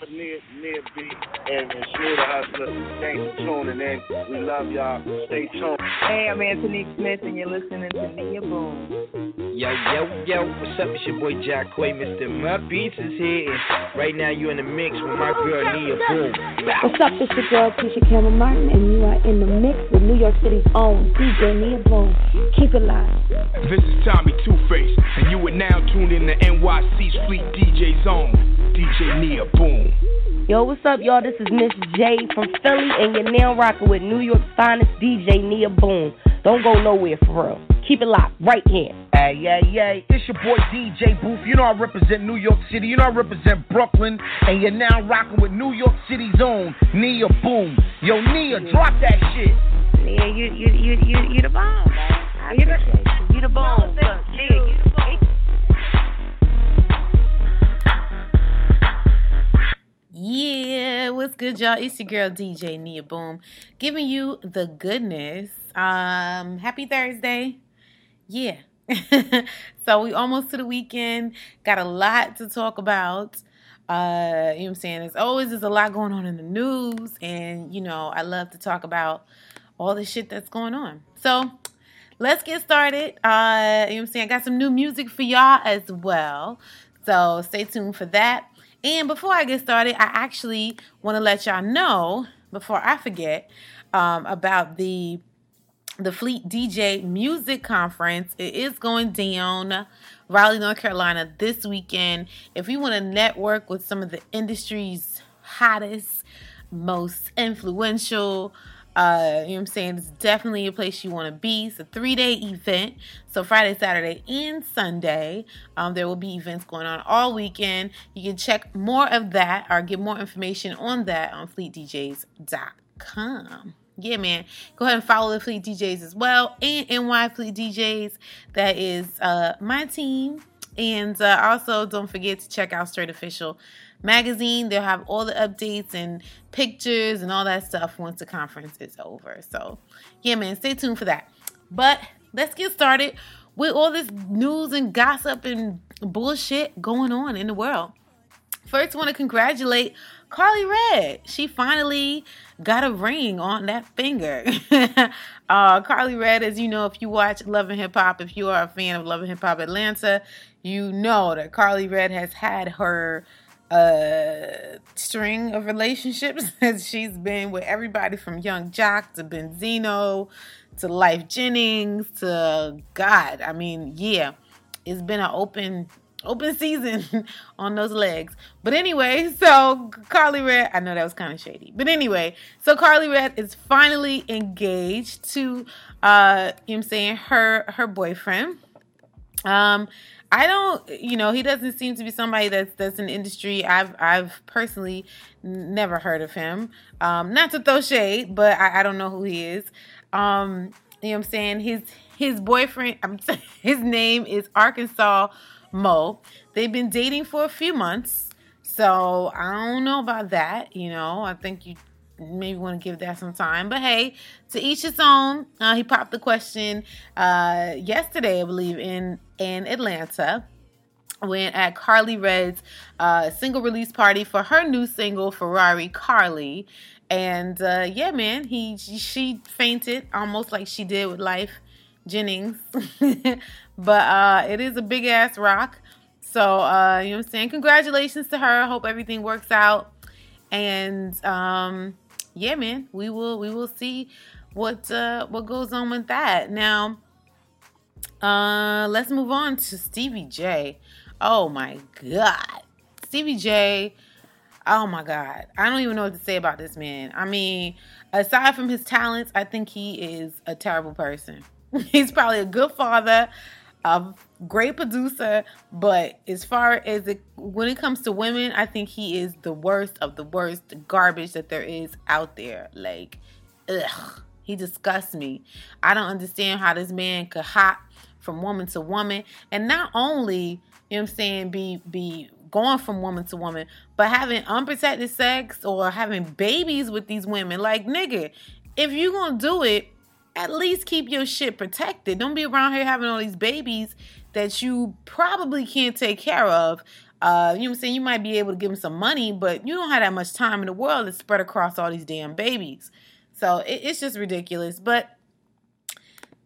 rapper near near B and Shmee the Hustler. Thanks for tuning in. We love y'all. Stay tuned. Hey, I'm Anthony Smith, and you're listening to Nia Boom. Yo, yo, yo, what's up? It's your boy Jack Quay, Mr. My Beats is here, and right now you're in the mix with my girl Nia Boom. What's up? It's your girl Tisha Cameron Martin, and you are in the mix with New York City's own DJ Nia Boom. Keep it live. This is Tommy Two Face, and you are now tuned in to NYC's Fleet DJ Zone. DJ Nia Boom. Yo, what's up, y'all? This is Miss J from Philly, and you're now rocking with New York's finest DJ Nia Boom. Don't go nowhere for real. Keep it locked right here. Hey, yeah, yeah. It's your boy DJ Booth. You know I represent New York City. You know I represent Brooklyn. And you're now rocking with New York City's own Nia Boom. Yo, Nia, drop that shit. Nia, you, you, you, you, you the bomb, man. I you the, you. you the bomb. Look, Nia, you the bomb. Yeah, what's good, y'all? It's your girl DJ Nia Boom, giving you the goodness. Um, happy Thursday. Yeah. so we almost to the weekend. Got a lot to talk about. Uh, you know what I'm saying? There's always there's a lot going on in the news, and you know, I love to talk about all the shit that's going on. So let's get started. Uh, you know what I'm saying? I got some new music for y'all as well. So stay tuned for that. And before I get started, I actually want to let y'all know before I forget um, about the the Fleet DJ Music Conference. It is going down Raleigh, North Carolina this weekend. If you want to network with some of the industry's hottest, most influential, uh, you know what I'm saying? It's definitely a place you want to be. It's a three day event. So, Friday, Saturday, and Sunday. Um, there will be events going on all weekend. You can check more of that or get more information on that on fleetdjs.com. Yeah, man. Go ahead and follow the Fleet DJs as well. And NY Fleet DJs. That is uh, my team. And uh, also, don't forget to check out Straight Official magazine. They'll have all the updates and pictures and all that stuff once the conference is over. So, yeah, man, stay tuned for that. But let's get started with all this news and gossip and bullshit going on in the world. First, I want to congratulate Karlie Redd. She finally got a ring on that finger. uh, Karlie Redd, as you know, if you watch Love and Hip Hop, if you are a fan of Love and Hip Hop Atlanta, you know that Karlie Redd has had her uh string of relationships she's been with everybody from Young Joc to Benzino to Lyfe Jennings to God. I mean, yeah, it's been an open open season on those legs. But anyway, so Karlie Redd, I know that was kind of shady. But anyway, so Karlie Redd is finally engaged to uh you know I'm saying her her boyfriend. Um I don't, you know, he doesn't seem to be somebody that's that's the industry. I've I've personally never heard of him. Um, not to throw shade, but I, I don't know who he is. Um, you know what I'm saying? His his boyfriend, I'm, his name is Arkansas Mo. They've been dating for a few months, so I don't know about that. You know, I think you maybe want to give that some time. But hey, to each his own. Uh, he popped the question uh, yesterday, I believe, in in Atlanta. When at Karlie Redd's uh, single release party for her new single Ferrari Carly, and uh, yeah, man, he she fainted almost like she did with Lyfe Jennings, but uh, it is a big ass rock. So uh, you know what I'm saying? Congratulations to her. Hope everything works out. And um, yeah, man, we will we will see what uh, what goes on with that. Now, uh, let's move on to Stevie J. Oh my God, Stevie J. Oh my God, I don't even know what to say about this man. I mean, aside from his talents, I think he is a terrible person. He's probably a good father, a great producer, but as far as it when it comes to women, I think he is the worst of the worst garbage that there is out there. Like, ugh, he disgusts me. I don't understand how this man could hop from woman to woman, and not only you know what I'm saying be be going from woman to woman, but having unprotected sex or having babies with these women. Like, nigga, if you gonna do it, at least keep your shit protected. Don't be around here having all these babies that you probably can't take care of. Uh, you know what I'm saying? You might be able to give him some money, but you don't have that much time in the world to spread across all these damn babies. So it, it's just ridiculous. But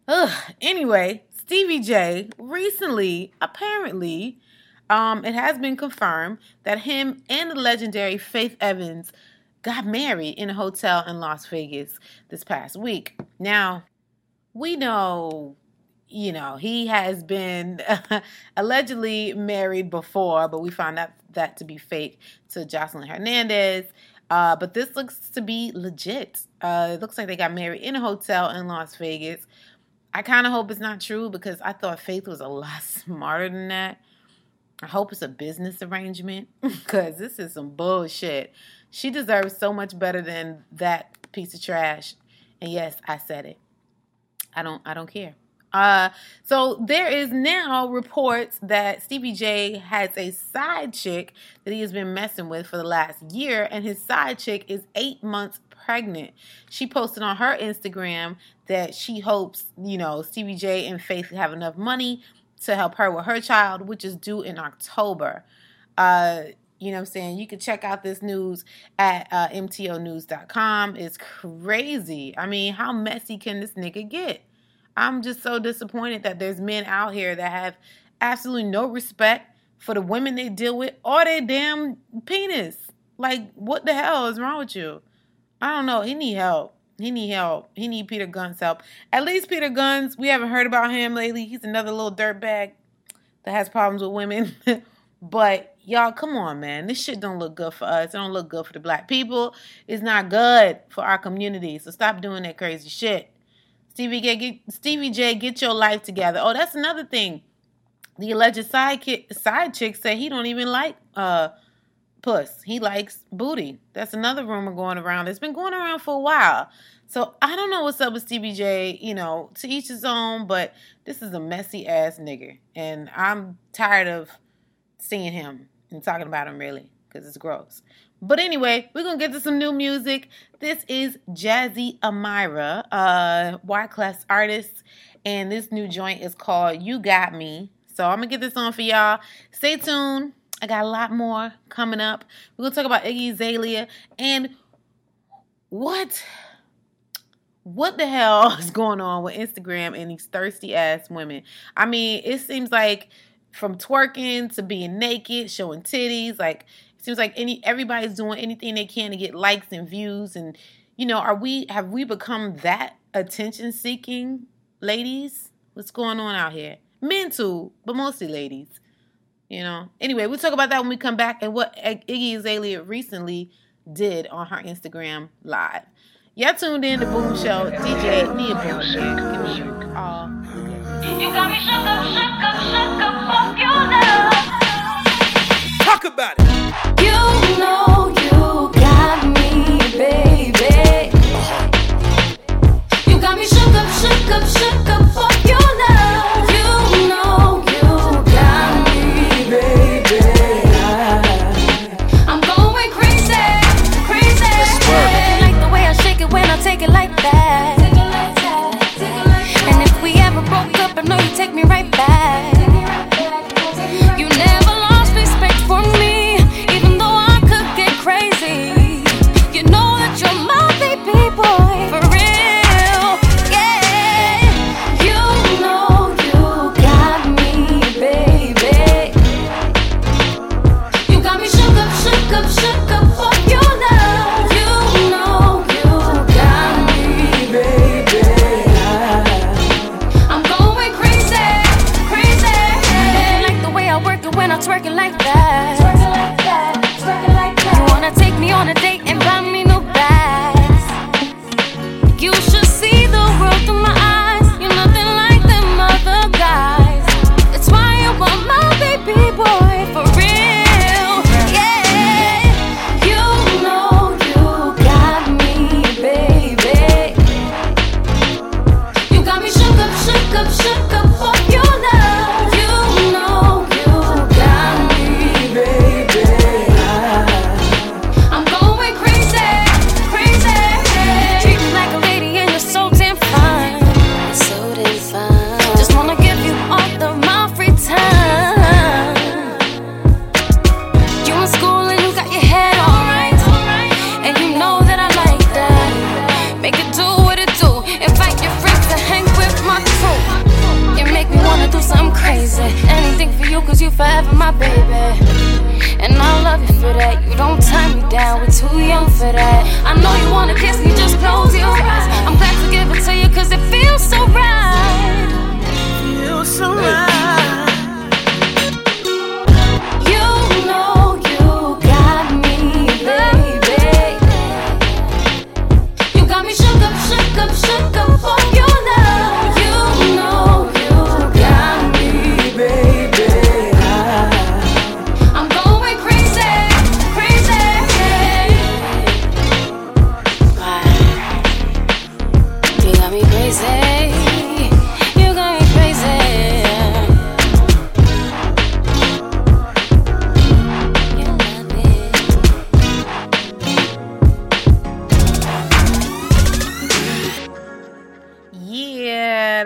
ugh, anyway, Stevie J recently, apparently, um, it has been confirmed that him and the legendary Faith Evans got married in a hotel in Las Vegas this past week. Now, we know you know, he has been allegedly married before, but we found out that to be fake to Joseline Hernandez. Uh, but this looks to be legit. Uh, it looks like they got married in a hotel in Las Vegas. I kind of hope it's not true because I thought Faith was a lot smarter than that. I hope it's a business arrangement because this is some bullshit. She deserves so much better than that piece of trash. And yes, I said it. I don't I don't care. Uh, so there is now reports that Stevie J has a side chick that he has been messing with for the last year, and his side chick is eight months pregnant. She posted on her Instagram that she hopes, you know, Stevie J and Faith have enough money to help her with her child, which is due in October. Uh, you know what I'm saying? You can check out this news at uh, MTOnews.com. It's crazy. I mean, how messy can this nigga get? I'm just so disappointed that there's men out here that have absolutely no respect for the women they deal with or their damn penis. Like, what the hell is wrong with you? I don't know. He need help. He need help. He need Peter Gunz help. At least Peter Gunz, we haven't heard about him lately. He's another little dirtbag that has problems with women. but y'all, come on, man. This shit don't look good for us. It don't look good for the black people. It's not good for our community. So stop doing that crazy shit. Stevie J, get, Stevie J, get your life together. Oh, that's another thing. The alleged side kick, side chick said he don't even like uh puss. He likes booty. That's another rumor going around. It's been going around for a while. So I don't know what's up with Stevie J. You know, to each his own. But this is a messy ass nigger, and I'm tired of seeing him and talking about him really because it's gross. But anyway, we're gonna get to some new music. This is Jazzy Amira, uh Y class artist, and this new joint is called You Got Me. So I'm gonna get this on for y'all. Stay tuned. I got a lot more coming up. We're gonna talk about Iggy Azalea and what what the hell is going on with Instagram and these thirsty ass women? I mean, it seems like from twerking to being naked, showing titties, like seems like any everybody's doing anything they can to get likes and views and you know are we have we become that attention seeking ladies? What's going on out here? Men too but mostly ladies you know? Anyway we'll talk about that when we come back and what iggy azalea recently did on her instagram live. Y'all tuned in to boom show. Dj nia boom give me all you got me shook up shook up shook up fuck your love Talk about it. Shook up, shook up, shook up on a date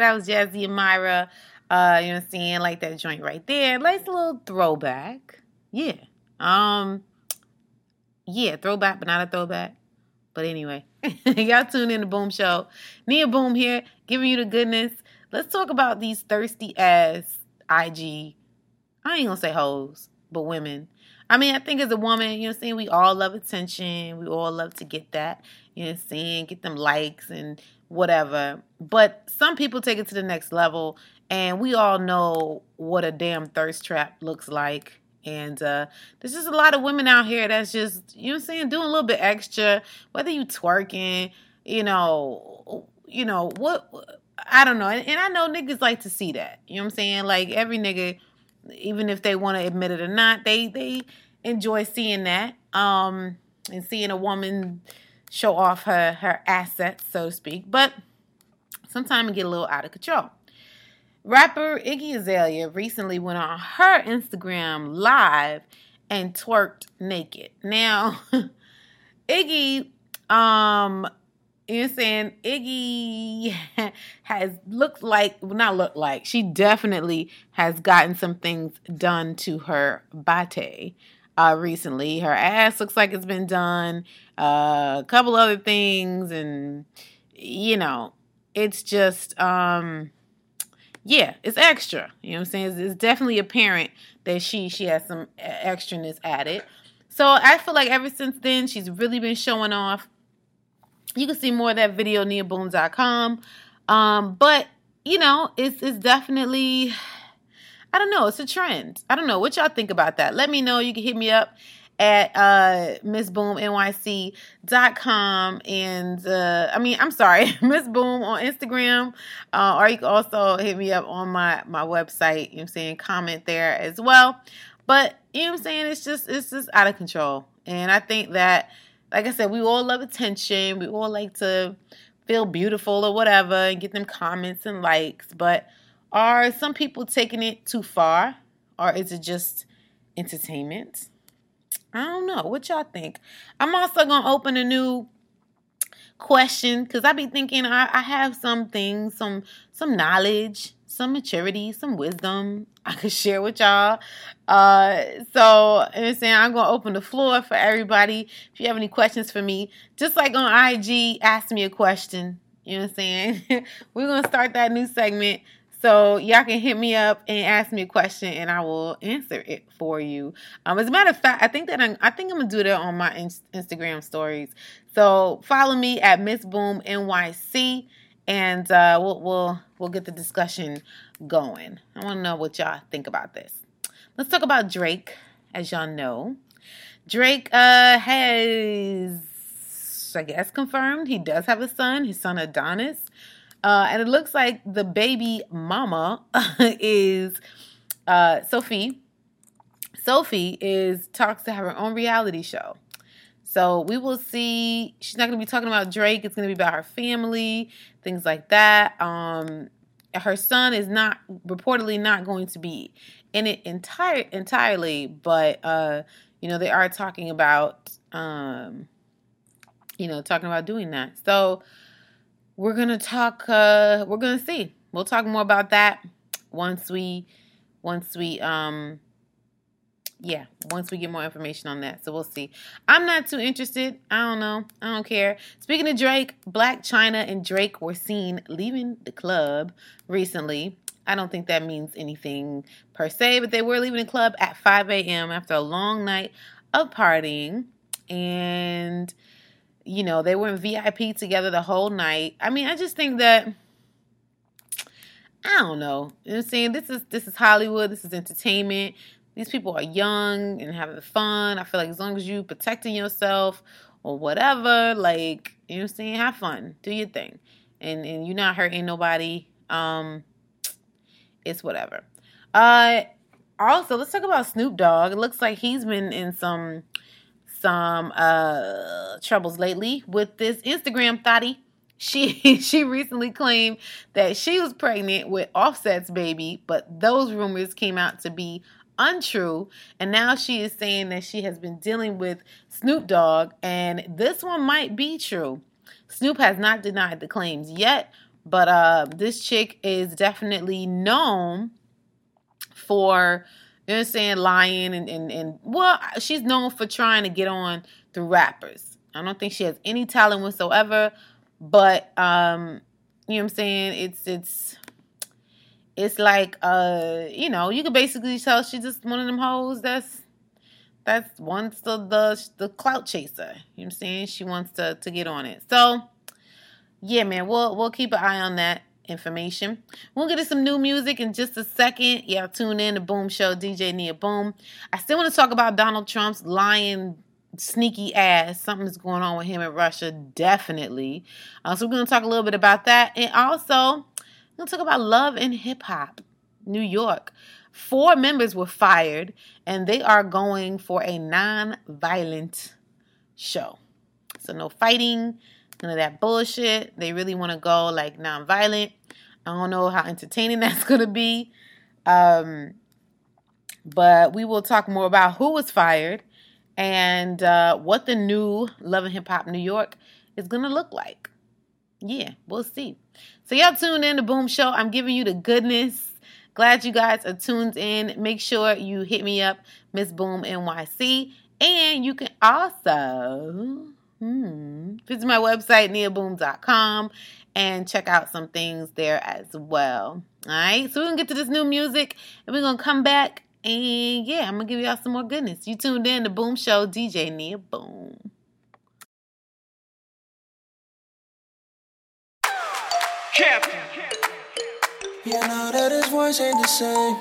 that was Jazzy Amira. Uh, you know what I'm saying? Like that joint right there. Nice little throwback. Yeah. Um yeah, throwback, but not a throwback. But anyway, y'all tune in to Boom Show. Nia Boom here, giving you the goodness. Let's talk about these thirsty ass IG. I ain't gonna say hoes, but women. I mean, I think as a woman, you know what I'm saying, we all love attention. We all love to get that, you know what I'm saying, get them likes and whatever. But some people take it to the next level, and we all know what a damn thirst trap looks like. And uh, there's just a lot of women out here that's just, you know I'm saying, doing a little bit extra, whether you twerking, you know, you know, what, I don't know. And, and I know niggas like to see that. You know what I'm saying? Like every nigga, even if they want to admit it or not, they they enjoy seeing that. Um, and seeing a woman show off her her assets, so to speak. But sometimes it get a little out of control. Rapper Iggy Azalea recently went on her Instagram live and twerked naked. Now, Iggy, um, you know saying? Iggy has looked like, well, not looked like, she definitely has gotten some things done to her bate uh, recently. Her ass looks like it's been done, uh, a couple other things, and, you know, it's just, um, yeah, it's extra. You know what I'm saying? It's, it's definitely apparent that she she has some extraness added. So I feel like ever since then, she's really been showing off. You can see more of that video niaboom.com. Um, but you know, it's it's definitely I don't know, it's a trend. I don't know what y'all think about that. Let me know. You can hit me up at uh missboomnyc.com and uh I mean I'm sorry, Miss Boom on Instagram. Uh or you can also hit me up on my my website, you know I'm saying, comment there as well. But you know what I'm saying, it's just it's just out of control. And I think that like I said, we all love attention. We all like to feel beautiful or whatever and get them comments and likes, but are some people taking it too far or is it just entertainment? I don't know. What y'all think? I'm also gonna open a new question because I be thinking I, I have some things, some some knowledge, some maturity, some wisdom I could share with y'all. Uh, so you know saying I'm gonna open the floor for everybody. If you have any questions for me, just like on IG, ask me a question. You know what I'm saying? We're gonna start that new segment. So y'all can hit me up and ask me a question, and I will answer it for you. Um, as a matter of fact, I think that I'm, I think I'm gonna do that on my in- Instagram stories. So follow me at Miss Boom NYC, and uh, we'll we'll we'll get the discussion going. I want to know what y'all think about this. Let's talk about Drake. As y'all know, Drake uh, has, I guess, confirmed he does have a son. His son Adonis. Uh, and it looks like the baby mama is uh, Sophie. Sophie is talks to have her own reality show. So we will see. She's not going to be talking about Drake. It's going to be about her family, things like that. Um, her son is not reportedly not going to be in it entire entirely, but uh, you know they are talking about um, you know talking about doing that. So we're gonna talk uh we're gonna see. We'll talk more about that once we once we um yeah once we get more information on that. So we'll see. I'm not too interested. I don't know. I don't care. Speaking of drake Blac Chyna and drake were seen leaving the club recently. I don't think that means anything per se, but they were leaving the club at 5 a.m. after a long night of partying. And, you know, they were in VIP together the whole night. I mean, I just think that I don't know. You know I'm saying? This is this is Hollywood, this is entertainment. These people are young and having fun. I feel like as long as you protecting yourself or whatever, like, you know I'm saying, have fun. Do your thing. And and you're not hurting nobody. Um it's whatever. Uh also let's talk about Snoop Dogg. It looks like he's been in some some uh troubles lately with this Instagram thotty. She she recently claimed that she was pregnant with Offset's baby, but those rumors came out to be untrue. And now she is saying that she has been dealing with Snoop Dogg, and this one might be true. Snoop has not denied the claims yet, but uh, this chick is definitely known for you know what I'm saying, lying and, and, and well, she's known for trying to get on through rappers. I don't think she has any talent whatsoever, but um, you know what I'm saying? It's it's it's like uh, you know, you can basically tell she's just one of them hoes that's that's wants the the the clout chaser. You know what I'm saying? She wants to to get on it. So yeah, man, we'll we'll keep an eye on that information. We'll get to some new music in just a second. Yeah, tune in to Boom Show, DJ Nia Boom. I still want to talk about Donald Trump's lying sneaky ass. Something's going on with him in Russia, definitely. Uh, so we're going to talk a little bit about that. And also, we're going to talk about love and hip hop, New York. Four members were fired, and they are going for a non violent show. So, no fighting, none of that bullshit. They really want to go like non-violent. I don't know how entertaining that's gonna be. Um, but we will talk more about who was fired and uh, what the new Love and Hip Hop New York is gonna look like. Yeah, we'll see. So y'all tune in to Boom Show. I'm giving you the goodness. Glad you guys are tuned in. Make sure you hit me up, Miss Boom NYC, and you can also Hmm. Visit my website, niaboom.com, and check out some things there as well. All right, so we're gonna get to this new music and we're gonna come back and yeah, I'm gonna give y'all some more goodness. You tuned in to Boom Show, DJ Nia Boom. Captain. You know that his voice ain't the same.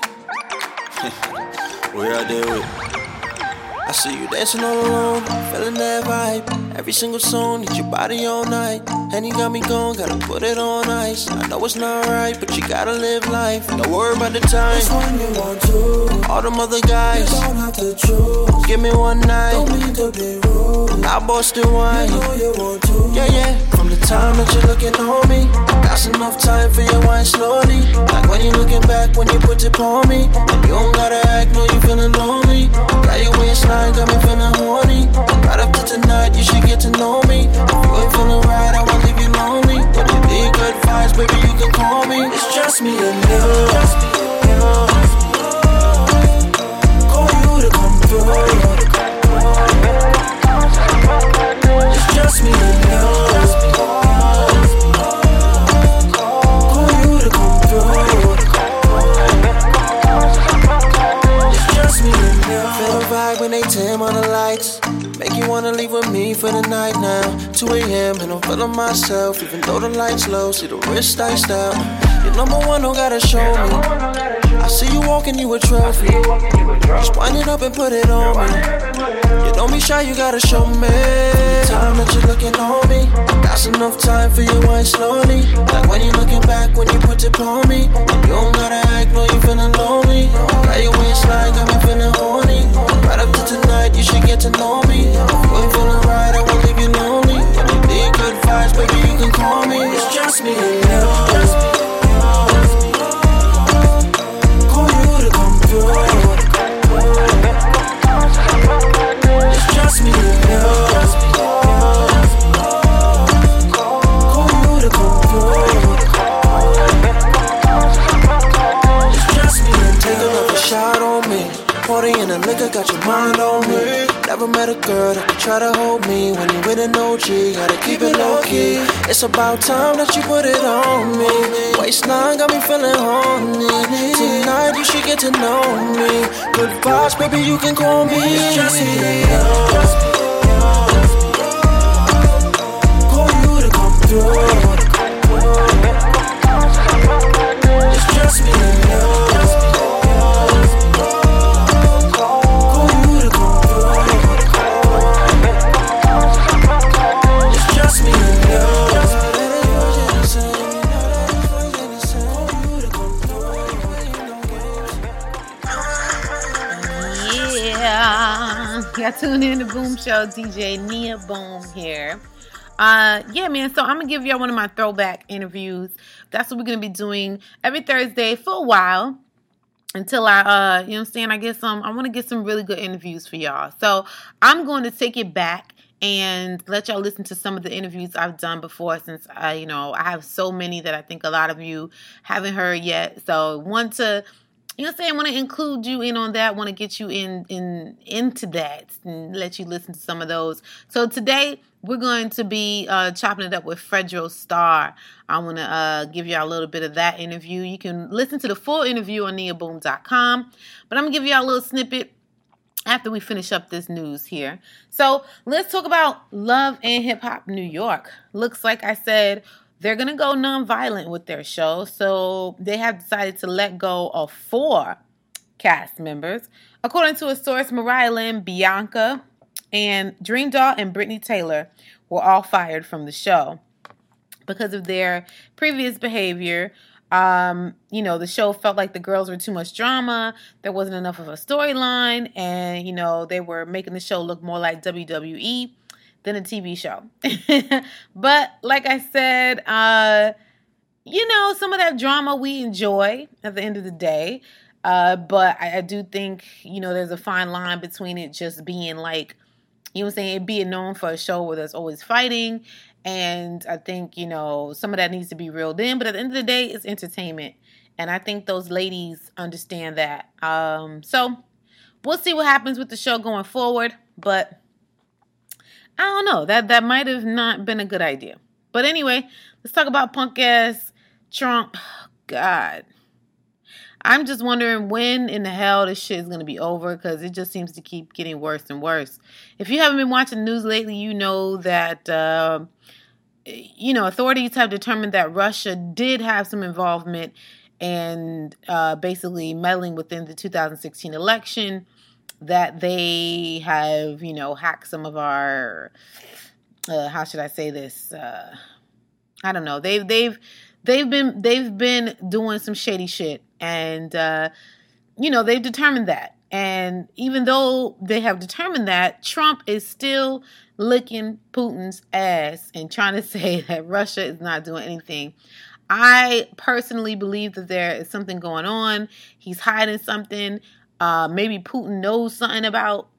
we out there with. I see you dancing all alone, feeling that vibe. Every single song, need your body all night. And you got me going, gotta put it on ice. I know it's not right, but you gotta live life. Don't worry about the time. Which one you want to? All them other guys. You don't have to choose. Give me one night. Don't mean to be rude. I bust the wine. You know you want to. Yeah, yeah. From the time that you're looking on me, that's enough time for your wine slowly. Like when you're looking back when you put it on me. And you don't gotta act, no, you feeling lonely. Got your waistline, got me feeling horny. Right up to tonight, you should get to know me. Myself, even though the lights low. See the wrist iced out. You're number one, don't gotta show me. I see you walking, you a trophy. Just wind it up and put it on me. You don't be shy, you gotta show me. Time that you're looking on me, that's enough time for you wine slowly. Like when you're looking back, when you put it on me. And you don't gotta act, no, you feeling lonely. Got your waistline, got me feeling horny. Right up to tonight, you should get to know me. Ain't feeling right, I won't leave you lonely. Baby, you can call me. It's just me and you. Just me. Call you to come through. It's just me and you. Shot on me. Party liquor, got your mind on me. Never met a girl that could try to hold me when you with an OG. Gotta keep it low key. It's about time that you put it on me. Waistline got me feeling horny. Tonight you should get to know me. Good vibes, baby, you can call me. Just me, Boom Show. DJ Nia Boom here. Uh yeah, man. So I'm gonna give y'all one of my throwback interviews. That's what we're gonna be doing every Thursday for a while. Until I uh you know what I'm saying, I get some I wanna get some really good interviews for y'all. So I'm going to take it back and let y'all listen to some of the interviews I've done before since I, you know, I have so many that I think a lot of you haven't heard yet. So want to you know what I'm saying? Want to include you in on that. Want to get you in in into that and let you listen to some of those. So today we're going to be uh, chopping it up with Fredro Starr. I want to uh, give y'all a little bit of that interview. You can listen to the full interview on niaboom.com, but I'm gonna give y'all a little snippet after we finish up this news here. So let's talk about Love and Hip Hop New York. Looks like I said they're going to go nonviolent with their show. So they have decided to let go of four cast members. According to a source, Mariah Lynn, Bianca, and Dream Doll and Brittney Taylor were all fired from the show because of their previous behavior. Um, you know, the show felt like the girls were too much drama. There wasn't enough of a storyline, and you know, they were making the show look more like WWE than a TV show. but like I said, uh, you know, some of that drama we enjoy at the end of the day. Uh, but I, I do think, you know, there's a fine line between it just being like, you know I'm saying, it being known for a show where there's always fighting. And I think, you know, some of that needs to be reeled in. But at the end of the day, it's entertainment. And I think those ladies understand that. Um, so we'll see what happens with the show going forward. But I don't know. That that might have not been a good idea. But anyway, let's talk about punk ass Trump. God. I'm just wondering when in the hell this shit is going to be over because it just seems to keep getting worse and worse. If you haven't been watching news lately, you know that, uh, you know, authorities have determined that Russia did have some involvement and uh, basically meddling within the 2016 election that they have, you know, hacked some of our uh, how should I say this? Uh, I don't know. They've they've they've been they've been doing some shady shit, and uh, you know they've determined that. And even though they have determined that, Trump is still licking Putin's ass and trying to say that Russia is not doing anything. I personally believe that there is something going on. He's hiding something. Uh, maybe Putin knows something about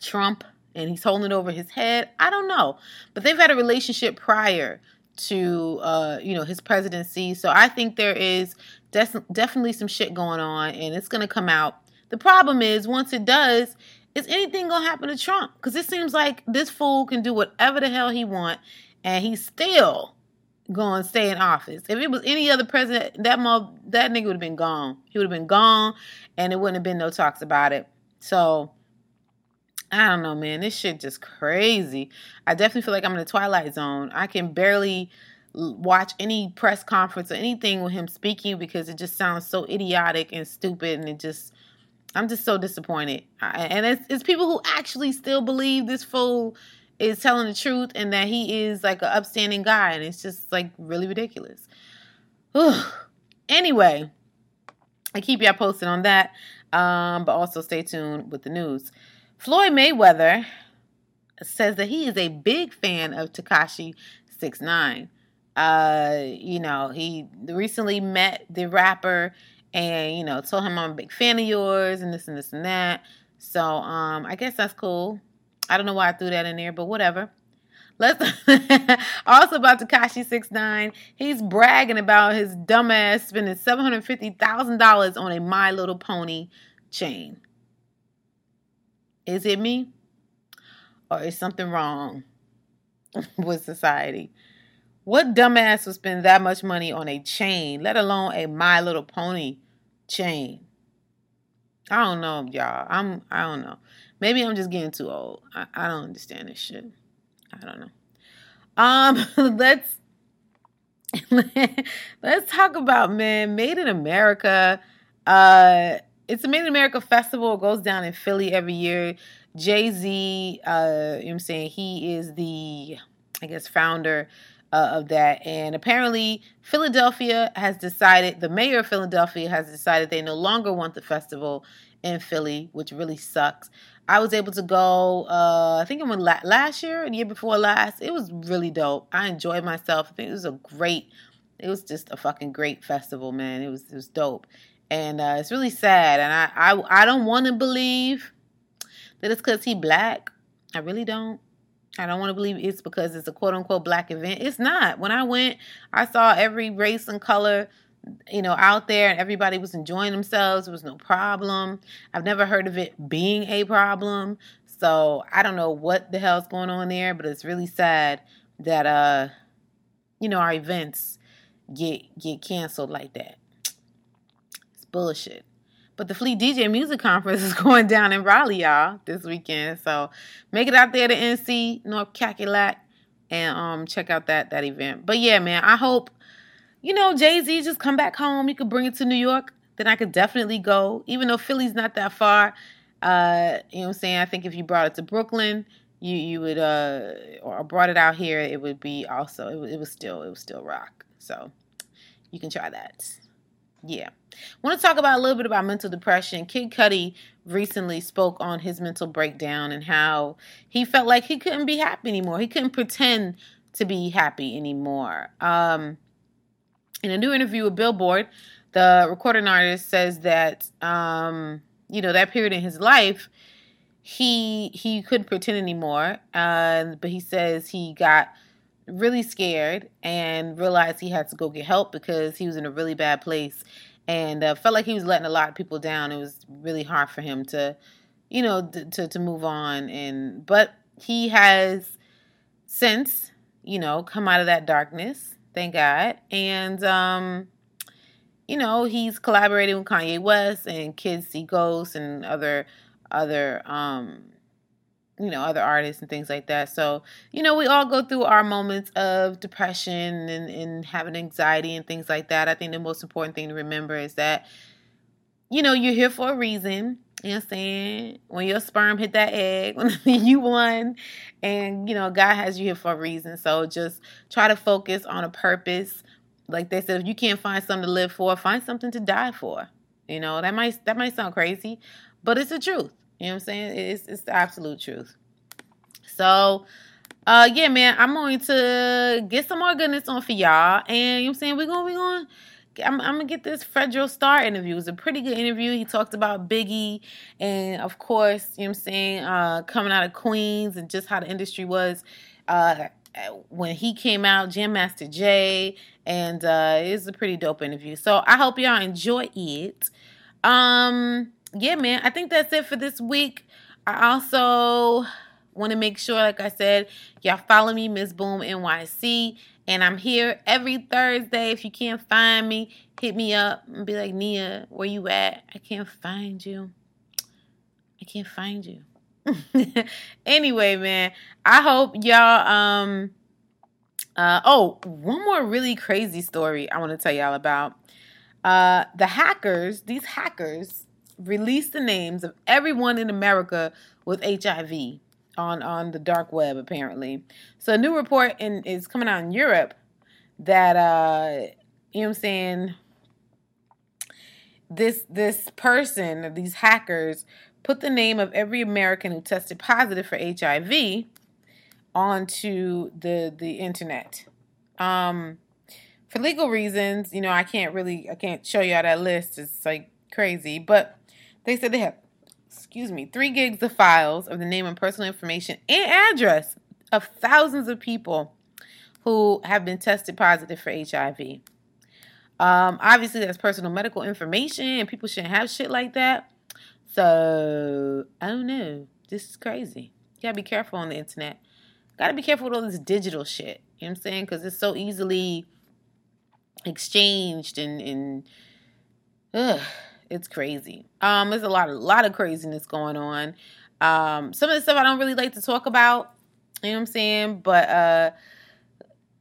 Trump and he's holding it over his head. I don't know, but they've had a relationship prior to uh, you know his presidency, so I think there is definitely some shit going on, and it's gonna come out. The problem is once it does, is anything gonna happen to Trump? Because it seems like this fool can do whatever the hell he want, and he's still going stay in office. If it was any other president, that mo- that nigga would have been gone. He would have been gone, and it wouldn't have been no talks about it. So I don't know, man. This shit just crazy. I definitely feel like I'm in the twilight zone. I can barely watch any press conference or anything with him speaking because it just sounds so idiotic and stupid, and it just I'm just so disappointed. And it's, it's people who actually still believe this fool is telling the truth and that he is like an upstanding guy, and it's just like really ridiculous. anyway, I keep y'all posted on that, um, but also stay tuned with the news. Floyd Mayweather says that he is a big fan of Tekashi Six Nine. Uh, you know, he recently met the rapper and you know told him I'm a big fan of yours and this and this and that. So um, I guess that's cool. I don't know why I threw that in there, but whatever. Let's also about Tekashi Six Nine. He's bragging about his dumbass spending seven hundred fifty thousand dollars on a My Little Pony chain. Is it me? or is something wrong with society? What dumbass would spend that much money on a chain, let alone a My Little Pony chain? I don't know, y'all. I'm I don't know. Maybe I'm just getting too old. I, I don't understand this shit. I don't know. Um, let's let's talk about man, Made in America. Uh it's a Made in America festival. It goes down in Philly every year. Jay Z, uh, you know what I'm saying? He is the, I guess, founder uh, of that. And apparently, Philadelphia has decided, the mayor of Philadelphia has decided they no longer want the festival in Philly, which really sucks. I was able to go, uh, I think it went la- last year, and year before last. It was really dope. I enjoyed myself. I think it was a great, it was just a fucking great festival, man. It was, it was dope. And uh, it's really sad. And I, I, I don't want to believe that it's because he black. I really don't. I don't want to believe it's because it's a quote unquote black event. It's not. When I went, I saw every race and color, you know, out there and everybody was enjoying themselves. There was no problem. I've never heard of it being a problem. So I don't know what the hell's going on there, but it's really sad that uh you know our events get get canceled like that. It's bullshit. But the Fleet DJ Music Conference is going down in Raleigh, y'all, this weekend. So make it out there to NC, North Cackalack, and um check out that that event. But yeah, man, I hope, you know, Jay-Z just come back home. You could bring it to New York. Then I could definitely go. Even though Philly's not that far. Uh, you know what I'm saying? I think if you brought it to Brooklyn, you you would uh or brought it out here, it would be also it, it was still it was still rock. So you can try that. Yeah. Want to talk about a little bit about mental depression. Kid Cudi recently spoke on his mental breakdown and how he felt like he couldn't be happy anymore. He couldn't pretend to be happy anymore. Um, in a new interview with Billboard, the recording artist says that um, you know that period in his life he he couldn't pretend anymore. Uh, but he says he got really scared and realized he had to go get help because he was in a really bad place and uh, felt like he was letting a lot of people down. It was really hard for him to, you know, to to move on. And but he has since, you know, come out of that darkness. Thank God. And um, you know, he's collaborating with Kanye West and Kids See Ghosts and other other um you know other artists and things like that. So you know we all go through our moments of depression and, and having anxiety and things like that. I think the most important thing to remember is that you know you're here for a reason you know what i'm saying when your sperm hit that egg you won and you know god has you here for a reason so just try to focus on a purpose like they said if you can't find something to live for find something to die for you know that might that might sound crazy but it's the truth you know what I'm saying? It's it's the absolute truth. So uh yeah, man, I'm going to get some more goodness on for y'all. And you know what I'm saying? We're gonna we're going I'm, I'm gonna get this Fredro Starr interview. It was a pretty good interview. He talked about Biggie and of course, you know I'm saying, uh coming out of Queens and just how the industry was uh when he came out, Jam Master Jay, and uh it was a pretty dope interview. So I hope y'all enjoy it. Um yeah, man, I think that's it for this week. I also want to make sure, like I said, y'all follow me, Miss Boom NYC. And I'm here every Thursday. If you can't find me, hit me up and be like, Nia, where you at? I can't find you. I can't find you. anyway, man, I hope y'all um uh oh, one more really crazy story I want to tell y'all about. Uh the hackers, these hackers released the names of everyone in America with HIV on on the dark web apparently. So a new report in, is coming out in Europe that uh you know what I'm saying this this person, these hackers put the name of every American who tested positive for HIV onto the the internet. Um for legal reasons, you know, I can't really I can't show you all that list. It's like crazy, but they said they have, excuse me, three gigs of files of the name and personal information and address of thousands of people who have been tested positive for HIV. Um, obviously, that's personal medical information, and people shouldn't have shit like that. So I don't know. This is crazy. You gotta be careful on the internet. Gotta be careful with all this digital shit. You know what I'm saying? Because it's so easily exchanged and and ugh, it's crazy. Um, there's a lot of lot of craziness going on. Um, some of the stuff I don't really like to talk about. You know what I'm saying? But uh,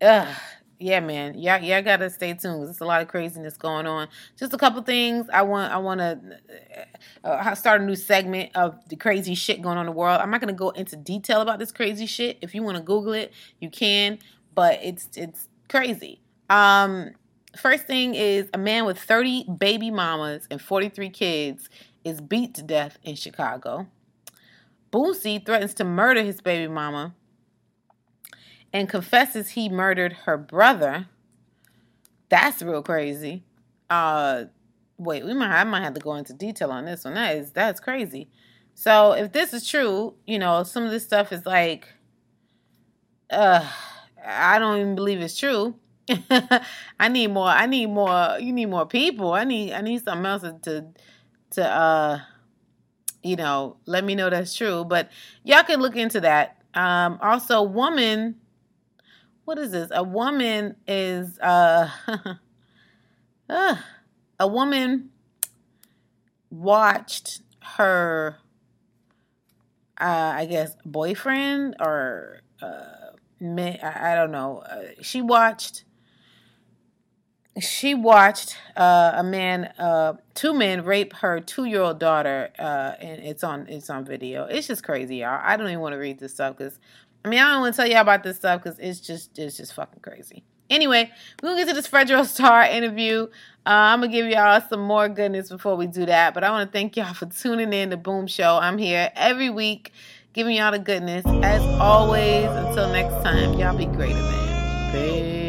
ugh, yeah, man, yeah, yeah, I gotta stay tuned there's a lot of craziness going on. Just a couple things I want. I want to uh, start a new segment of the crazy shit going on in the world. I'm not gonna go into detail about this crazy shit. If you want to Google it, you can. But it's it's crazy. Um, first thing is a man with 30 baby mamas and 43 kids is beat to death in Chicago. Boosie threatens to murder his baby mama and confesses he murdered her brother. That's real crazy. Uh wait, we might I might have to go into detail on this one. That is that's crazy. So if this is true, you know, some of this stuff is like uh I don't even believe it's true. I need more I need more you need more people. I need I need something else to to uh you know, let me know that's true. But y'all can look into that. Um also woman what is this? A woman is uh, uh a woman watched her uh I guess boyfriend or uh I, don't know. Uh, she watched she watched uh, a man, uh, two men rape her two-year-old daughter, uh, and it's on it's on video. It's just crazy, y'all. I don't even want to read this stuff because, I mean, I don't want to tell y'all about this stuff because it's just it's just fucking crazy. Anyway, we're gonna get to this Fredro Starr interview. Uh, I'm gonna give y'all some more goodness before we do that, but I want to thank y'all for tuning in to Boom Show. I'm here every week giving y'all the goodness. As always, until next time, y'all be greater than. Peace.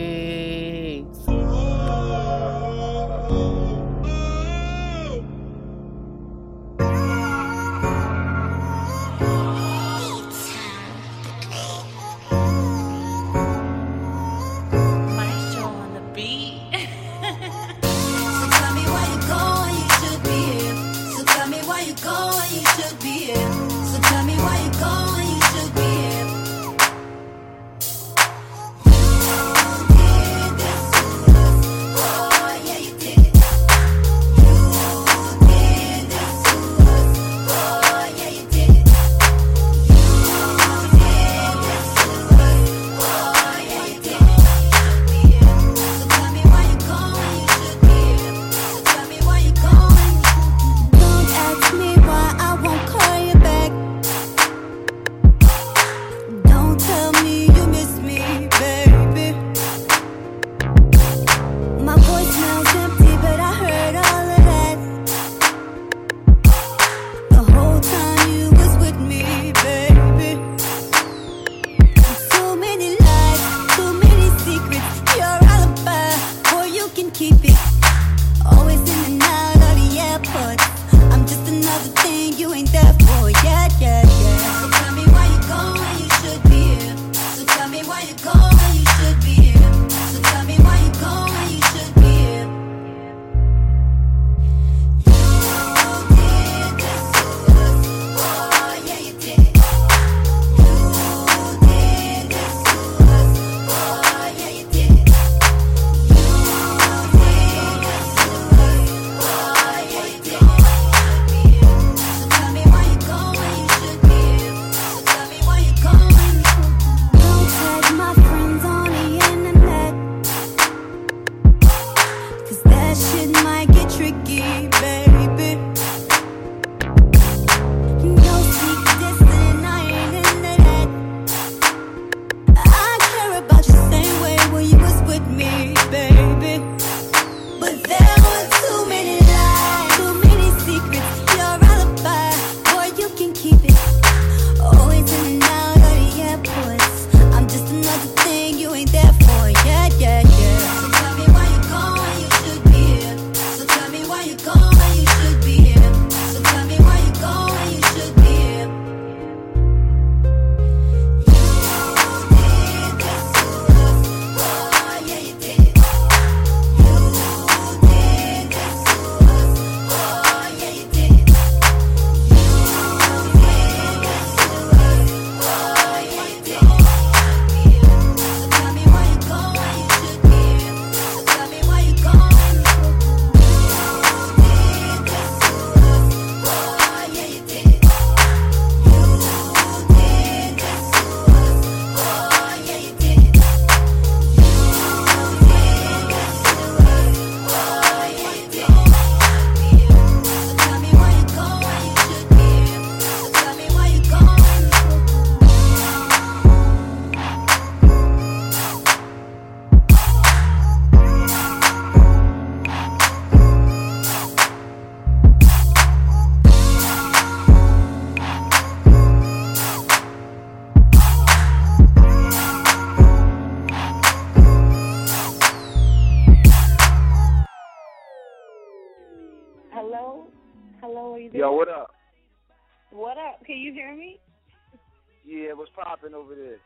Popping over there?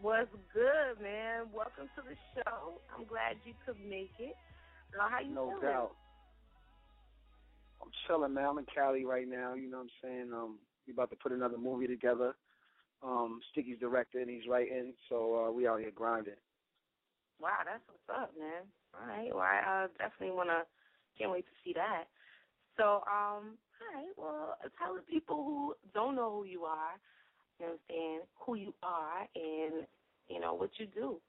What's good, man? Welcome to the show. I'm glad you could make it. Now, how you No feeling? doubt. I'm chilling, man. I'm in Cali right now. You know what I'm saying? Um, we about to put another movie together. Um, Sticky's director and he's writing, so uh, we out here grinding. Wow, that's what's up, man. All right. Well, I uh, definitely want to, can't wait to see that. So, um, all right. Well, tell the people who don't know who you are, you know what I'm saying, who you are and, you know, what you do.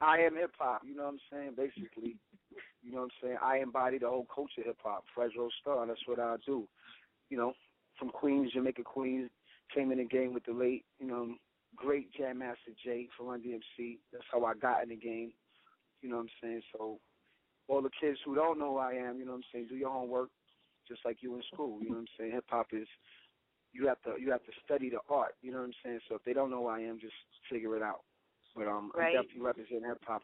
I am hip hop, you know what I'm saying? Basically, you know what I'm saying? I embody the whole culture of hip hop. Fredro Starr, that's what I do. You know, from Queens, Jamaica, Queens, came in the game with the late, you know, great Jam Master Jay from Run DMC. That's how I got in the game. You know what I'm saying? So all the kids who don't know who I am, you know what I'm saying, do your homework just like you in school. You know what I'm saying? Hip hop is you have to you have to study the art, you know what I'm saying? So if they don't know who I am, just figure it out. But um Right. I'm definitely representing hip hop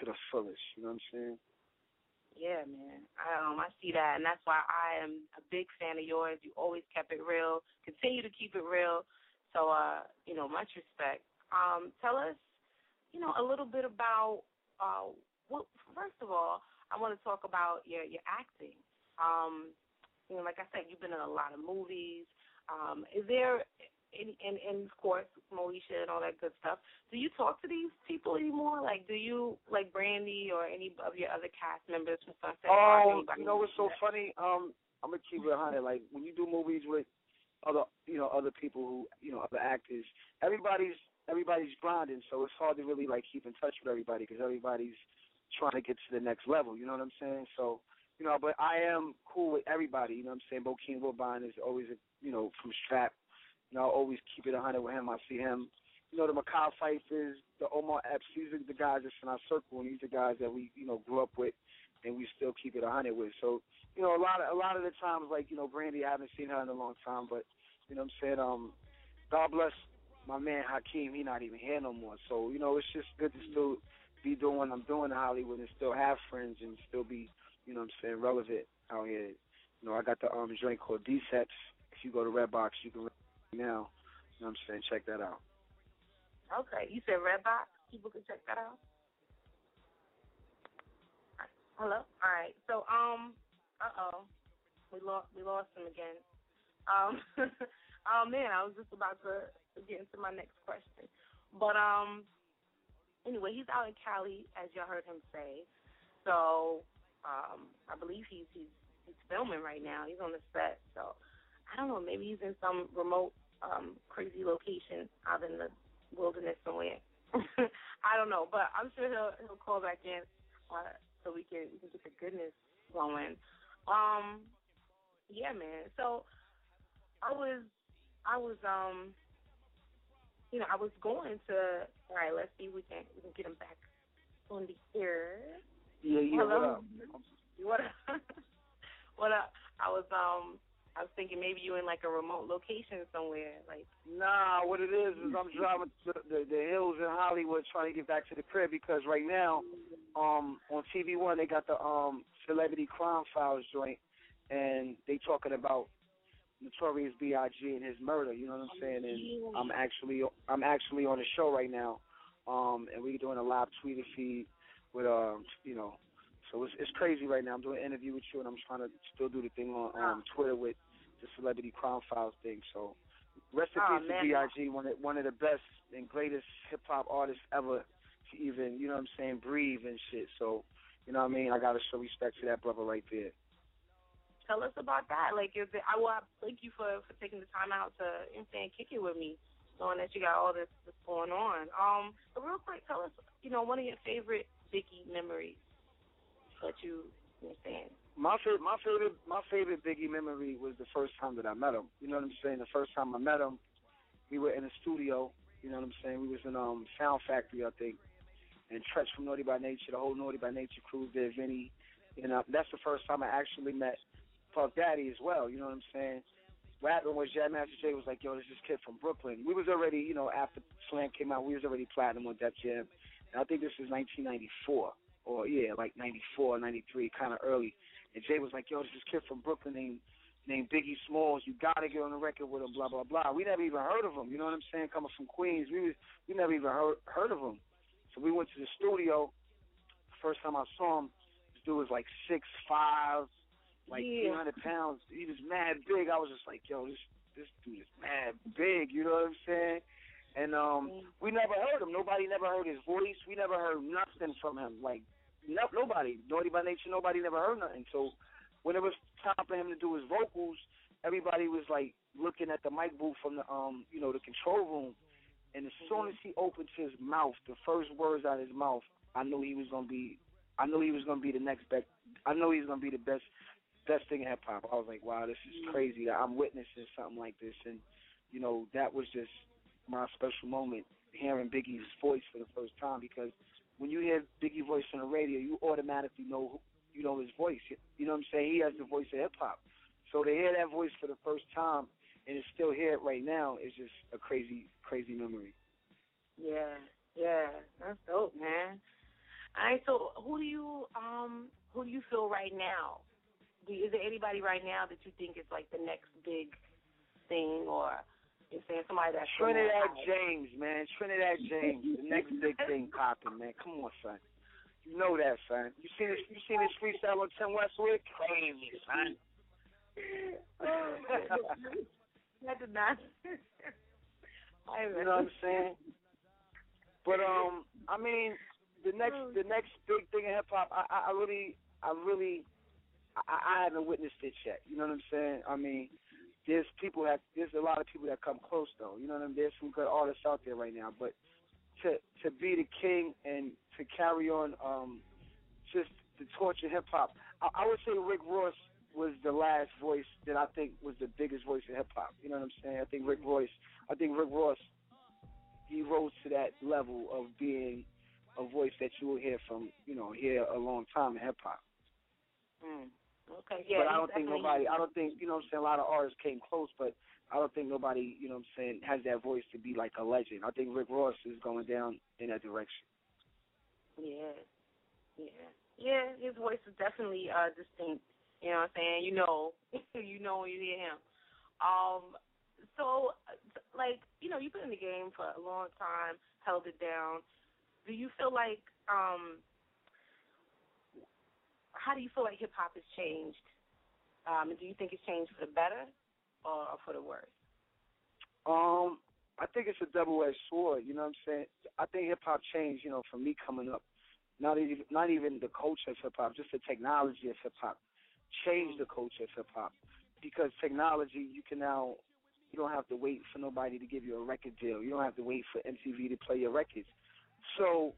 to the fullest, you know what I'm saying? Yeah, man. I, um, I see that, and that's why I am a big fan of yours. You always kept it real. Continue to keep it real. So, uh, you know, much respect. Um, tell us, you know, a little bit about. Uh, what, first of all, I want to talk about your your acting. Um, you know, like I said, you've been in a lot of movies. Um, is there any, and, and of course, Moesha and all that good stuff. Do you talk to these people anymore? Like, do you like Brandy or any of your other cast members from Sunset? Oh, you know what's so funny? Um, I'm gonna keep it a hundred. Like when you do movies with other, you know, other people who, you know, other actors, everybody's everybody's grinding, so it's hard to really like keep in touch with everybody because everybody's trying to get to the next level. You know what I'm saying? So, you know, but I am cool with everybody. You know what I'm saying? Bokeem Woodbine is always, a, you know, from Strap. You know, I always keep it a hundred with him. I see him. You know, the Mekhi Phifers, the Omar Epps, these are the guys that's in our circle, and these are guys that we, you know, grew up with, and we still keep it a hundred with. So, you know, a lot of a lot of the times, like you know, Brandy, I haven't seen her in a long time, but you know, what I'm saying, um, God bless my man Hakeem. He not even here no more. So, you know, it's just good to still be doing what I'm doing in Hollywood and still have friends and still be, you know, what I'm saying, relevant out here. You know, I got the um joint called D-Sets. If you go to Redbox, you can now. You know what I'm saying? Check that out. Okay, you said Redbox. People can check that out. Hello. All right. So, um, uh oh, we lost we lost him again. Um, oh man, I was just about to get into my next question, but um, anyway, he's out in Cali, as y'all heard him say. So, um, I believe he's he's he's filming right now. He's on the set. So, I don't know. Maybe he's in some remote, um, crazy location out in the wilderness somewhere. I don't know, but I'm sure he'll he'll call back in uh, so we can we can get the goodness going. Um, yeah, man. So I was I was um you know I was going to all right. Let's see we can we can get him back on the air. Yeah, yeah. Hello. What up? What up? what up? I was um I was thinking maybe you in like a remote location somewhere, like Nah, what it is is I'm driving to the, the hills in Hollywood trying to get back to the crib because right now, um, on TV One they got the um Celebrity Crime Files joint, and they talking about Notorious B.I.G. and his murder. You know what I'm saying? And I'm actually I'm actually on the show right now, um, and we're doing a live Twitter feed with um, you know. So it's it's crazy right now. I'm doing an interview with you, and I'm trying to still do the thing on um, Twitter with the Celebrity Crime Files thing. So rest in Oh, peace man. to B.I.G. One of one of the best and greatest hip hop artists ever to even you know what I'm saying breathe and shit. So you know what I mean. I gotta show respect to that brother right there. tell us about that. Like, is it, I well, thank you for for taking the time out to, know, saying, kick it with me, knowing that you got all this, this going on. Um, but real quick, tell us, you know, one of your favorite Biggie memories that you, saying. My favorite, my favorite, my favorite Biggie memory was the first time that I met him. You know what I'm saying? The first time I met him, we were in a studio. You know what I'm saying? We was in um Sound Factory, I think, and Treach from Naughty by Nature, the whole Naughty by Nature crew there, Vinny. You know, that's the first time I actually met Puff Daddy as well. You know what I'm saying? What happened was Jam Master Jay was like, "Yo, this is kid from Brooklyn." We was already, you know, after Slam came out, we was already platinum on Def Jam. I think this was 1994, or yeah, like 94, 93, kind of early. And Jay was like, "Yo, this is kid from Brooklyn named, named Biggie Smalls. You gotta get on the record with him. Blah blah blah. We never even heard of him. You know what I'm saying? Coming from Queens, we was, we never even heard heard of him. So we went to the studio. First time I saw him, this dude was like six five, like Yeah. 300 pounds. He was mad big. I was just like, yo, this this dude is mad big. You know what I'm saying? And um, we never heard him. Nobody never heard his voice. We never heard nothing from him. Like no, nobody, Naughty by Nature, nobody never heard nothing. So when it was time for him to do his vocals, everybody was like looking at the mic booth from the um, you know, the control room. And as soon as he opened his mouth, the first words out of his mouth, I knew he was gonna be, I knew he was gonna be the next best. I know he was gonna be the best, best thing in hip hop. I was like, wow, this is crazy I'm witnessing something like this, and you know, that was just my special moment hearing Biggie's voice for the first time because when you hear Biggie voice on the radio, you automatically know who- you know his voice. You know what I'm saying? He has the voice of hip hop. So to hear that voice for the first time and to still hear it right now is just a crazy, crazy memory. Yeah, yeah, that's dope, man. All right, so who do you um who do you feel right now? Is there anybody right now that you think is like the next big thing, or you're saying somebody that's Trinidad James, man. Trinidad James, the next big thing popping, man. Come on, son. You know that, son. You seen this? You seen this freestyle on Tim Westwood? Crazy, son. That did not. You know what I'm saying? But um, I mean, the next the next big thing in hip hop, I, I I really I really I, I haven't witnessed it yet. You know what I'm saying? I mean, there's people that there's a lot of people that come close though. You know what I mean? There's some good artists out there right now, but to to be the king and to carry on um just the torch of hip hop, I, I would say Rick Ross was the last voice that I think was the biggest voice in hip hop. You know what I'm saying? I think Rick Royce, I think Rick Ross, he rose to that level of being a voice that you will hear from, you know, hear a long time in hip hop. Mm. Okay, yeah. but I don't think nobody, I don't think, you know what I'm saying, a lot of artists came close, but I don't think nobody, you know what I'm saying, has that voice to be like a legend. I think Rick Ross is going down in that direction. Yeah, yeah, yeah. His voice is definitely uh distinct. You know what I'm saying? You know, you know when you hear him. Um, so like you know, you've been in the game for a long time, held it down. Do you feel like um, how do you feel like hip hop has changed? Um, do you think it's changed for the better or for the worse? Um, I think it's a double edged sword, you know what I'm saying? I think hip hop changed, you know, from me coming up. Not even not even the culture of hip hop, just the technology of hip hop changed the culture of hip hop. Because technology you can now you don't have to wait for nobody to give you a record deal. You don't have to wait for MTV to play your records. So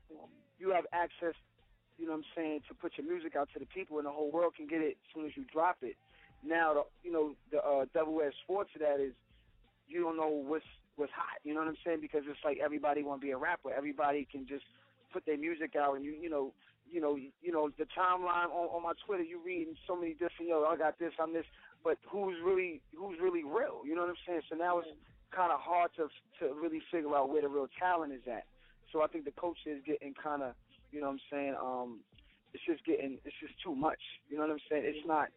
you have access, you know what I'm saying, to put your music out to the people and the whole world can get it as soon as you drop it. Now the you know, the uh double edged sword to that is you don't know what's what's hot. You know what I'm saying? Because it's like everybody want to be a rapper. Everybody can just put their music out, and you you know you know you know the timeline on, on my Twitter. You reading so many different yo. I got this. I'm this. But who's really who's really real? You know what I'm saying? So now it's kind of hard to to really figure out where the real talent is at. So I think the is getting kind of you know what I'm saying. Um, it's just getting it's just too much. You know what I'm saying? It's not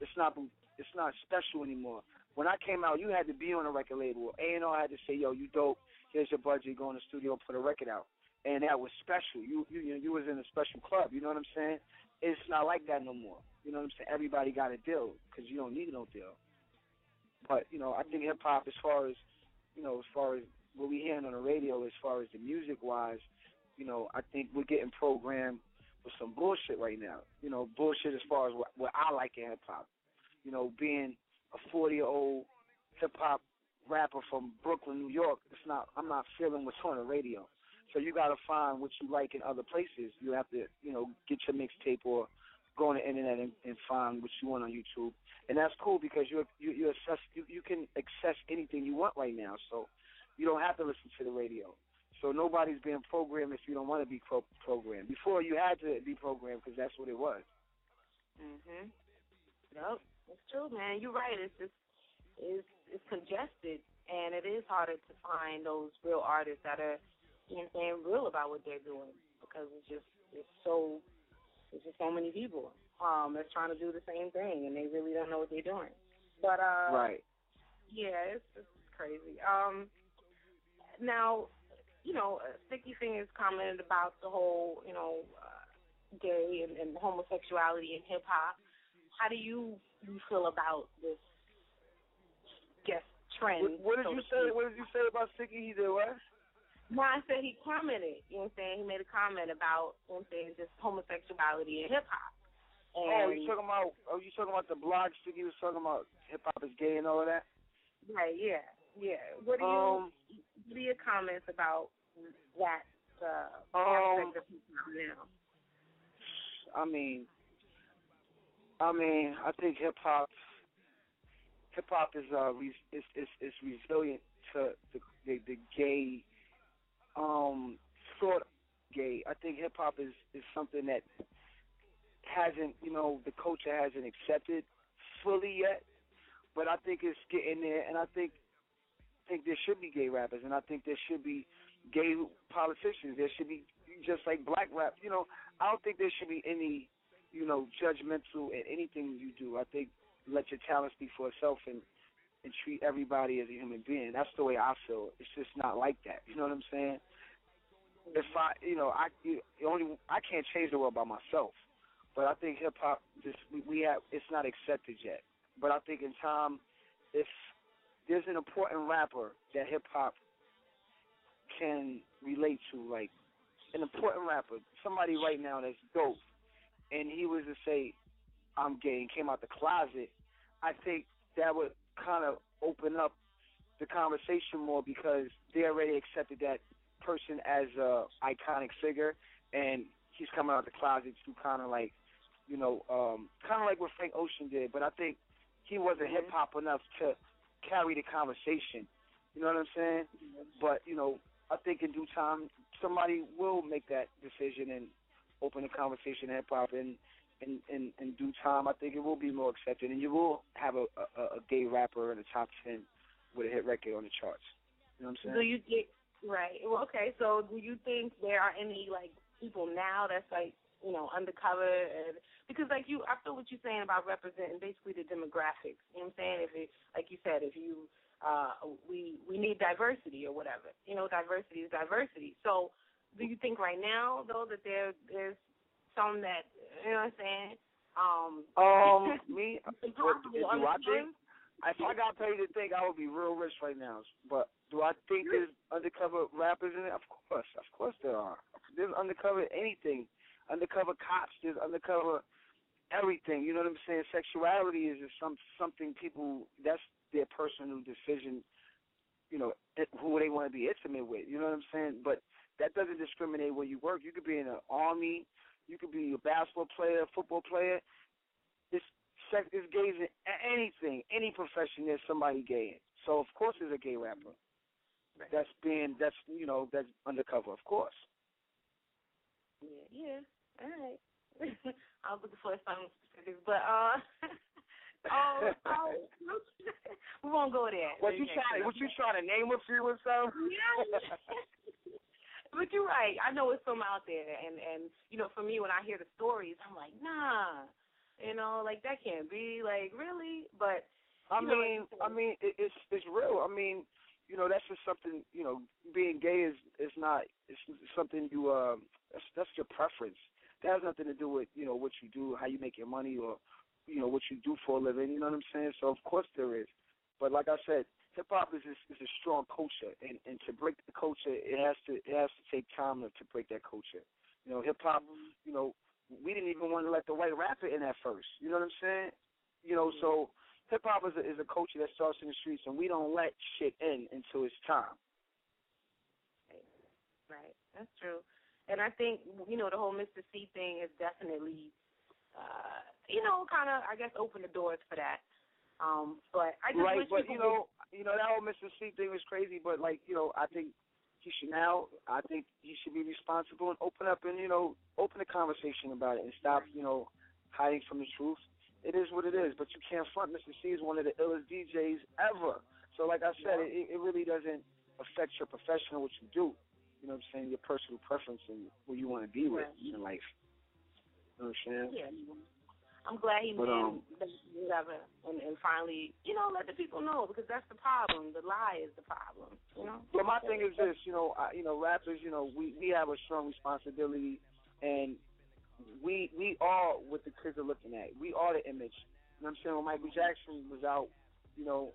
it's not it's not special anymore. When I came out, you had to be on a record label. A and R had to say, "Yo, you dope. Here's your budget. Go in the studio, put a record out." And that was special. You you you, you was in a special club. You know what I'm saying? It's not like that no more. You know what I'm saying? Everybody got a deal because you don't need no deal. But you know, I think hip hop, as far as you know, as far as what we hearing on the radio, as far as the music wise, you know, I think we're getting programmed with some bullshit right now. You know, bullshit as far as what, what I like in hip hop. You know, being a 40 year old hip hop rapper from Brooklyn, New York, it's not. I'm not feeling what's on the radio. So you got to find what you like in other places. You have to, you know, get your mixtape or go on the internet and, and find what you want on YouTube. And that's cool because you you you access you, you can access anything you want right now. So you don't have to listen to the radio. So nobody's being programmed if you don't want to be pro- programmed. Before you had to be programmed because that's what it was. Mhm. Yep, it's true, man. You're right. It's just it's it's congested, and it is harder to find those real artists that are you know, saying real about what they're doing because it's just it's so there's just so many people um that's trying to do the same thing and they really don't know what they're doing. But uh, Right. yeah, it's, it's crazy. Um, now, you know, uh, Sticky Fingaz commented about the whole, you know, uh, gay and, and homosexuality in hip hop. How do you you feel about this guess trend? What, what did so you say? What did you say about Sticky? He did what? No, I said he commented. You know what I'm saying? He made a comment about, you know what I'm saying, just homosexuality in hip hop. oh, you talking about? Oh, you talking about the blog Sticky was talking about? Hip hop is gay and all of that. Right, yeah, yeah. What do you Um, what are your comments about that uh Um, aspect of hip now? I mean, I mean, I think hip hop, hip hop is uh, re- is, is is resilient to the the, the gay, um, sort of gay. I think hip hop is is something that hasn't, you know, the culture hasn't accepted fully yet, but I think it's getting there, and I think think there should be gay rappers, and I think there should be gay politicians. There should be just like black rap. You know, I don't think there should be any, you know, judgmental in anything you do. I think let your talent speak for itself and and treat everybody as a human being. That's the way I feel. It's just not like that. You know what I'm saying? If I, you know, I you, only I can't change the world by myself, but I think hip hop just we, we have it's not accepted yet. But I think in time, if there's an important rapper that hip hop can relate to, like an important rapper, somebody right now that's dope, and he was to say, "I'm gay" and came out the closet, I think that would kind of open up the conversation more because they already accepted that person as a iconic figure, and he's coming out the closet to kind of like, you know, um, kind of like what Frank Ocean did. But I think he wasn't hip hop enough to carry the conversation. You know what I'm saying? But you know, I think in due time somebody will make that decision and open the conversation in hip hop and in, in in due time I think it will be more accepted and you will have a a, a gay rapper in the top ten with a hit record on the charts. You know what I'm saying? Do you get right? Well, okay. So, do you think there are any like people now that's like you know undercover and because like you, I feel what you're saying about representing basically the demographics. You know what I'm saying? If it, like you said, if you uh we we need diversity or whatever. You know, diversity is diversity. So, do you think right now though that there there's some that you know what I'm saying? Um, Um, me, it's what, impossible do I think? If I got paid to think, I would be real rich right now. But do I think there's undercover rappers in it? Of course, of course there are. There's undercover anything, undercover cops. There's undercover everything. You know what I'm saying? Sexuality is just some something people. That's their personal decision. You know who they want to be intimate with. You know what I'm saying? But that doesn't discriminate where you work. You could be in an army. You could be a basketball player, football player. It's sex is gays in anything, any profession. There's somebody gay in. So of course, there's a gay rapper. That's being that's you know that's undercover. Of course. Yeah, yeah. All right. I was looking for some specifics, but uh, oh, oh, we won't go there. What you trying? What you trying to name a few or something? Yeah. but you're right. I know it's some out there, and and you know, for me, when I hear the stories, I'm like, nah, you know, like that can't be, like really. But I you know, mean, I mean, it, it's it's real. I mean, you know, that's just something. You know, being gay is is not. It's something you. Um, that's that's your preference. That has nothing to do with you know what you do, how you make your money, or you know what you do for a living. You know what I'm saying? So of course there is. But like I said, hip hop is is, is a strong culture, and and to break the culture, it has to it has to take time to, to break that culture. You know, hip hop. You know, we didn't even want to let the white rapper in at first. You know what I'm saying? You know, so mm-hmm. hip hop is a, is a culture that starts in the streets, and we don't let shit in until it's time. Right, that's true. And I think you know the whole Mister Cee thing is definitely, uh, you know, kind of I guess open the doors for that. Um, but I just right, wish but you know, you know that whole Mister Cee thing was crazy. But like, you know, I think he should now. I think he should be responsible and open up and you know open the conversation about it and stop you know hiding from the truth. It is what it is, but you can't front. Mister Cee is one of the illest DJs ever. So like I said, it, it really doesn't affect your professional what you do. You know what I'm saying? Your personal preference and who you want to be with in life. You know what I'm saying? Yeah. I'm glad he But, um, whatever and, and finally, you know, let the people know because that's the problem. The lie is the problem. You know. But my thing is this, you know, I, you know, rappers, you know, we we have a strong responsibility, and we we are what the kids are looking at. We are the image. You know what I'm saying? When Michael Jackson was out, you know,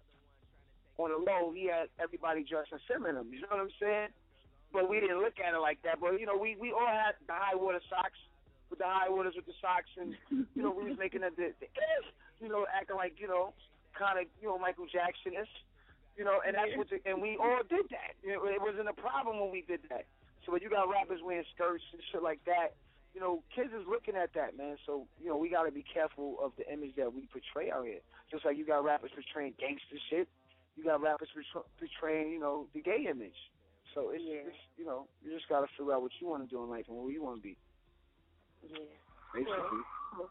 on the low, he had everybody dressing similar to him. You know what I'm saying? But we didn't look at it like that. But you know, we we all had the high water socks with the high waters with the socks, and you know, we was making the, the, the you know, acting like you know, kind of you know Michael Jackson is. You know, and that's what, the, and we all did that. You know, it wasn't a problem when we did that. So when you got rappers wearing skirts and shit like that, you know, kids is looking at that, man. So you know, we got to be careful of the image that we portray out here. Just like you got rappers portraying gangster shit, you got rappers portraying, you know, the gay image. So it's, Yeah. it's you know, you just got to figure out what you want to do in life and where you want to be, Yeah. basically. Cool.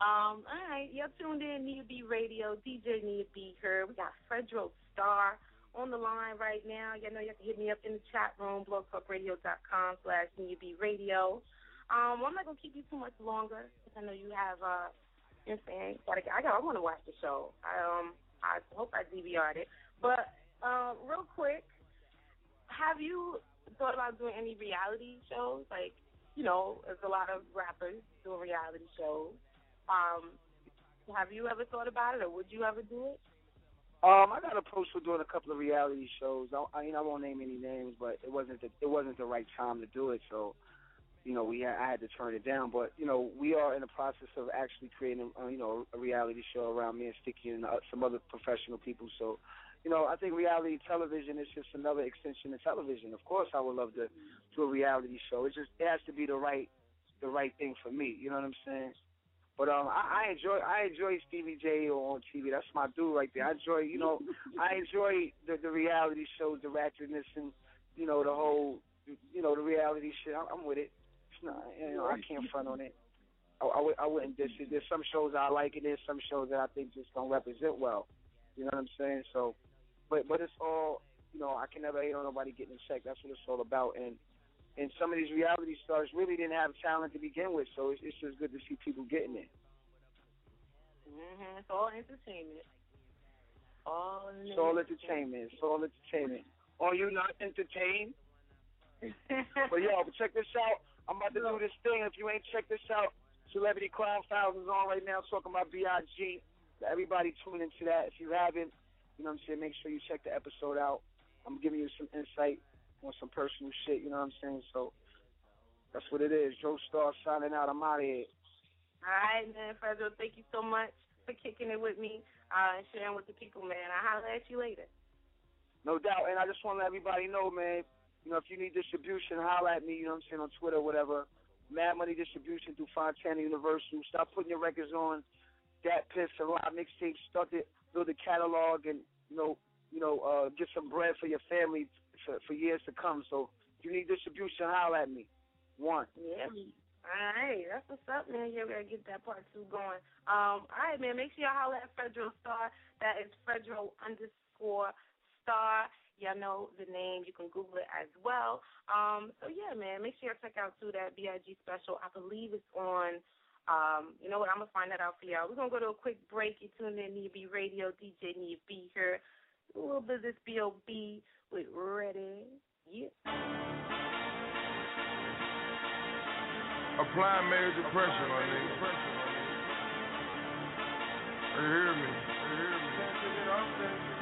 Um, all right, you're tuned in, Nia B Radio, DJ Nia B here. We got Fredro Starr on the line right now. You know you have to hit me up in the chat room, blogtalkradio.com slash Nia B Radio. Um, I'm not gonna keep you too much longer because I know you have uh you know what I'm saying, gotta I got I wanna watch the show. I um I hope I DVR'd it. But uh, real quick, have you thought about doing any reality shows? Like, you know, there's a lot of rappers doing reality shows. Um, have you ever thought about it, or would you ever do it? Um, I got approached for doing a couple of reality shows. I, I, know, I won't name any names, but it wasn't the it wasn't the right time to do it. So, you know, we had, I had to turn it down. But you know, we are in the process of actually creating, uh, you know, a reality show around me and Sticky and uh, some other professional people. So, you know, I think reality television is just another extension of television. Of course, I would love to do a reality show. It just it has to be the right the right thing for me. You know what I'm saying? But um, I, I enjoy I enjoy Stevie J on TV. That's my dude right there. I enjoy you know I enjoy the the reality shows, the ratchetness, and you know the whole you know the reality shit. I'm, I'm with it. It's not you know I can't front on it. I, I, would- I wouldn't diss it. There's some shows I like, and there's some shows that I think just don't represent well. You know what I'm saying? So, but but it's all you know. I can never hate on nobody getting a check. That's what it's all about. And and some of these reality stars really didn't have talent to begin with. So it's, it's just good to see people getting it. Mm-hmm. It's all entertainment. All It's all entertainment. It's all entertainment. Are you not entertained? but yo, but check this out. I'm about to do this thing. If you ain't checked this out, Celebrity Crime Files is on right now talking about B.I.G. Everybody tune into that. If you haven't, you know what I'm saying, make sure you check the episode out. I'm giving you some insight on some personal shit, you know what I'm saying? So that's what it is. Joe Star signing out. I'm out of here. All right, man, Fredro, thank you so much for kicking it with me uh, and sharing with the people, man. I'll holler at you later. No doubt. And I just want to let everybody know, man, you know, if you need distribution, holler at me, you know what I'm saying, on Twitter or whatever. Mad Money Distribution through Fontana Universal. Stop putting your records on DatPiff and live mixtapes. Start to build a catalog and, you know, you know, uh, get some bread for your family for, for years to come. So if you need distribution, holler at me. One. Yeah. All right, that's what's up, man. Yeah, we gotta get that part two going. Um, all right, man. Make sure y'all holler at Fredro Starr. That is Fredro underscore Star. Y'all know the name. You can Google it as well. Um, so yeah, man. Make sure y'all check out too that Big special. I believe it's on. Um, you know what? I'm gonna find that out for y'all. We're gonna go to a quick break. You tune in B Radio. DJ Nia B here. A little bit of this B.O.B. with Ready. Yeah. Applying major pressure, nigga. You hear me? You hear me?